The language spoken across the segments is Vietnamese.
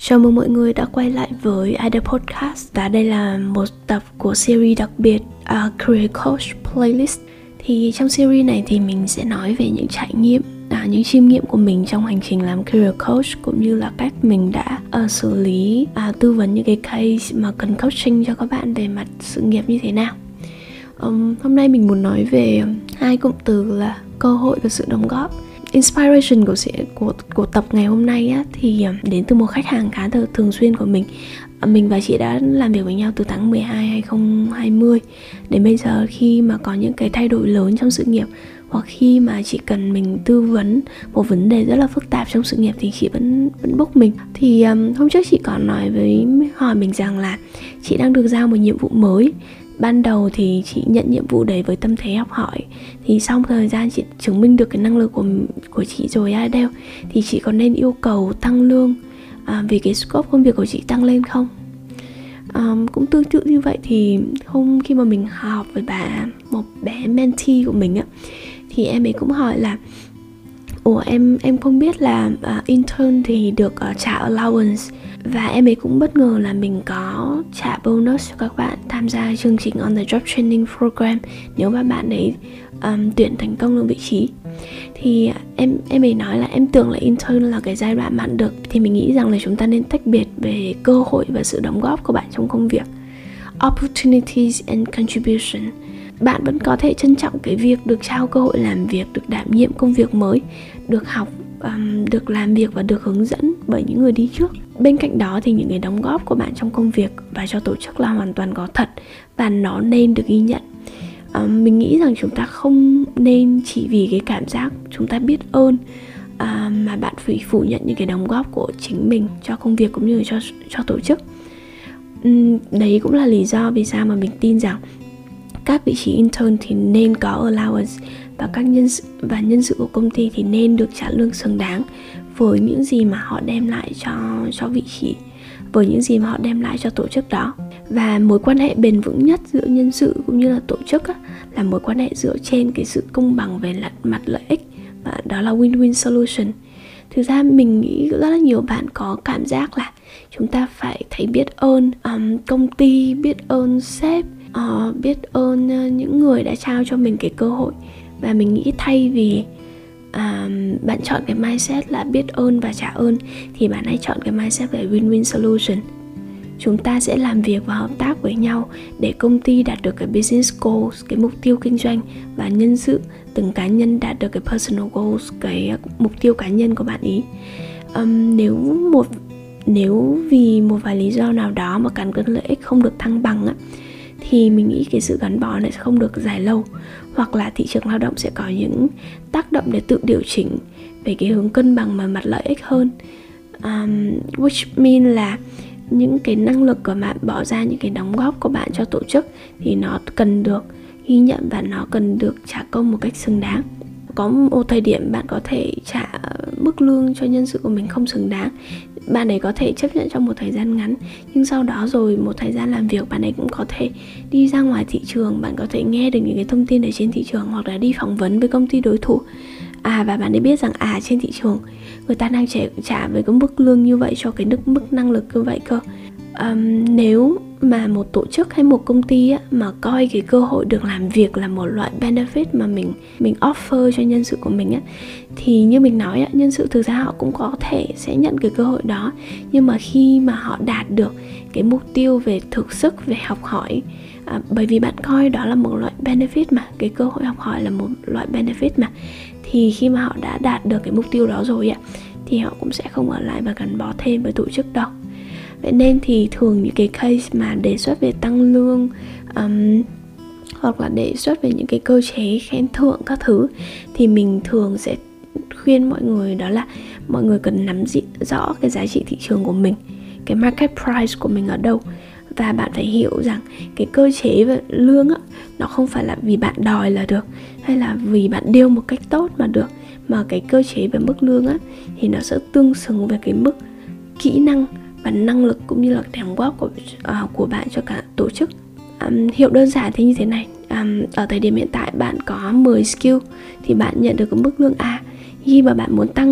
Chào mừng mọi người đã quay lại với Ida Podcast. Và đây là một tập của series đặc biệt uh, Career Coach Playlist. Thì trong series này thì mình sẽ nói về những trải nghiệm à, những chiêm nghiệm của mình trong hành trình làm career coach cũng như là cách mình đã uh, xử lý uh, tư vấn những cái case mà cần coaching cho các bạn về mặt sự nghiệp như thế nào. Um, hôm nay mình muốn nói về hai cụm từ là cơ hội và sự đóng góp inspiration của sẽ của của tập ngày hôm nay á thì à, đến từ một khách hàng khá thường, thường xuyên của mình. À, mình và chị đã làm việc với nhau từ tháng 12 2020 đến bây giờ khi mà có những cái thay đổi lớn trong sự nghiệp hoặc khi mà chị cần mình tư vấn một vấn đề rất là phức tạp trong sự nghiệp thì chị vẫn vẫn bốc mình. Thì um, hôm trước chị còn nói với hỏi mình rằng là chị đang được giao một nhiệm vụ mới ban đầu thì chị nhận nhiệm vụ đấy với tâm thế học hỏi. Thì sau thời gian chị chứng minh được cái năng lực của của chị rồi ai đeo thì chị có nên yêu cầu tăng lương à, vì cái scope công việc của chị tăng lên không? À, cũng tương tự như vậy thì hôm khi mà mình họp với bà một bé mentee của mình á thì em ấy cũng hỏi là ủa em em không biết là uh, intern thì được uh, trả allowance và em ấy cũng bất ngờ là mình có trả bonus cho các bạn tham gia chương trình on the job training program nếu mà bạn ấy um, tuyển thành công được vị trí. Thì em em ấy nói là em tưởng là intern là cái giai đoạn bạn được thì mình nghĩ rằng là chúng ta nên tách biệt về cơ hội và sự đóng góp của bạn trong công việc. Opportunities and contribution. Bạn vẫn có thể trân trọng cái việc được trao cơ hội làm việc được đảm nhiệm công việc mới được học um, được làm việc và được hướng dẫn bởi những người đi trước bên cạnh đó thì những cái đóng góp của bạn trong công việc và cho tổ chức là hoàn toàn có thật và nó nên được ghi nhận. À, mình nghĩ rằng chúng ta không nên chỉ vì cái cảm giác chúng ta biết ơn à, mà bạn phải phủ nhận những cái đóng góp của chính mình cho công việc cũng như cho cho tổ chức. Đấy cũng là lý do vì sao mà mình tin rằng các vị trí intern thì nên có allowance và các nhân sự và nhân sự của công ty thì nên được trả lương xứng đáng với những gì mà họ đem lại cho cho vị trí với những gì mà họ đem lại cho tổ chức đó. Và mối quan hệ bền vững nhất giữa nhân sự cũng như là tổ chức á, là mối quan hệ dựa trên cái sự công bằng về mặt lợi ích và đó là win-win solution. Thực ra mình nghĩ rất là nhiều bạn có cảm giác là chúng ta phải thấy biết ơn um, công ty biết ơn sếp uh, biết ơn uh, những người đã trao cho mình cái cơ hội và mình nghĩ thay vì à, bạn chọn cái mindset là biết ơn và trả ơn thì bạn hãy chọn cái mindset về win-win solution. Chúng ta sẽ làm việc và hợp tác với nhau để công ty đạt được cái business goals cái mục tiêu kinh doanh và nhân sự từng cá nhân đạt được cái personal goals cái mục tiêu cá nhân của bạn ý. Um, nếu một nếu vì một vài lý do nào đó mà cán cân lợi ích không được thăng bằng á thì mình nghĩ cái sự gắn bó này sẽ không được dài lâu. Hoặc là thị trường lao động sẽ có những tác động để tự điều chỉnh về cái hướng cân bằng mà mặt lợi ích hơn. Um, which mean là những cái năng lực của bạn bỏ ra những cái đóng góp của bạn cho tổ chức thì nó cần được ghi nhận và nó cần được trả công một cách xứng đáng. Có một thời điểm bạn có thể trả mức lương cho nhân sự của mình không xứng đáng bạn ấy có thể chấp nhận trong một thời gian ngắn. Nhưng sau đó rồi, một thời gian làm việc, bạn ấy cũng có thể đi ra ngoài thị trường. Bạn có thể nghe được những cái thông tin ở trên thị trường hoặc là đi phỏng vấn với công ty đối thủ. À và bạn ấy biết rằng à trên thị trường người ta đang trả trả với cái mức lương như vậy cho cái mức mức năng lực như vậy cơ um, nếu mà một tổ chức hay một công ty á, mà coi cái cơ hội được làm việc là một loại benefit mà mình mình offer cho nhân sự của mình á thì như mình nói á, nhân sự thực ra họ cũng có thể sẽ nhận cái cơ hội đó. Nhưng mà khi mà họ đạt được cái mục tiêu về thực sức về học hỏi à, bởi vì bạn coi đó là một loại benefit mà cái cơ hội học hỏi là một loại benefit mà thì khi mà họ đã đạt được cái mục tiêu đó rồi ạ thì họ cũng sẽ không ở lại và gắn bó thêm với tổ chức đâu vậy nên thì thường những cái case mà đề xuất về tăng lương um, hoặc là đề xuất về những cái cơ chế khen thưởng các thứ thì mình thường sẽ khuyên mọi người đó là mọi người cần nắm rõ cái giá trị thị trường của mình cái market price của mình ở đâu. Và bạn phải hiểu rằng cái cơ chế về lương á nó không phải là vì bạn đòi là được hay là vì bạn điêu một cách tốt mà được. Mà cái cơ chế về mức lương á thì nó sẽ tương xứng với cái mức kỹ năng và năng lực cũng như là đóng góp của uh, của bạn cho cả tổ chức. Um, hiệu đơn giản thì như thế này. Um, ở thời điểm hiện tại bạn có 10 skill thì bạn nhận được cái mức lương A. Khi mà bạn muốn tăng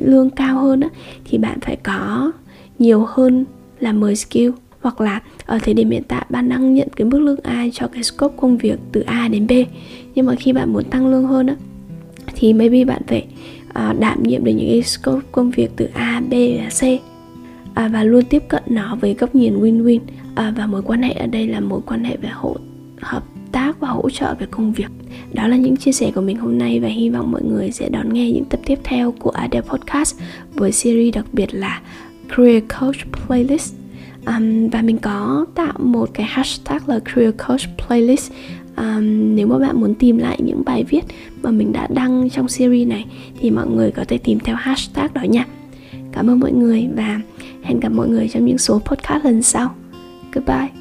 lương cao hơn á, thì bạn phải có nhiều hơn là 10 skill. Hoặc là ở thời điểm hiện tại bạn đang nhận cái mức lương A cho cái scope công việc từ A đến B. Nhưng mà khi bạn muốn tăng lương hơn á thì maybe bạn phải uh, đảm nhiệm được những cái scope công việc từ A, B và C à, và luôn tiếp cận nó với góc nhìn win-win. À, và mối quan hệ ở đây là mối quan hệ về hỗ hợp tác và hỗ trợ về công việc. Đó là những chia sẻ của mình hôm nay và hy vọng mọi người sẽ đón nghe những tập tiếp theo của Adele Podcast với series đặc biệt là Career Coach Playlist. Um, và mình có tạo một cái hashtag là Career Coach Playlist. Um, nếu mà bạn muốn tìm lại những bài viết mà mình đã đăng trong series này thì mọi người có thể tìm theo hashtag đó nha. Cảm ơn mọi người và hẹn gặp mọi người trong những số podcast lần sau. Goodbye.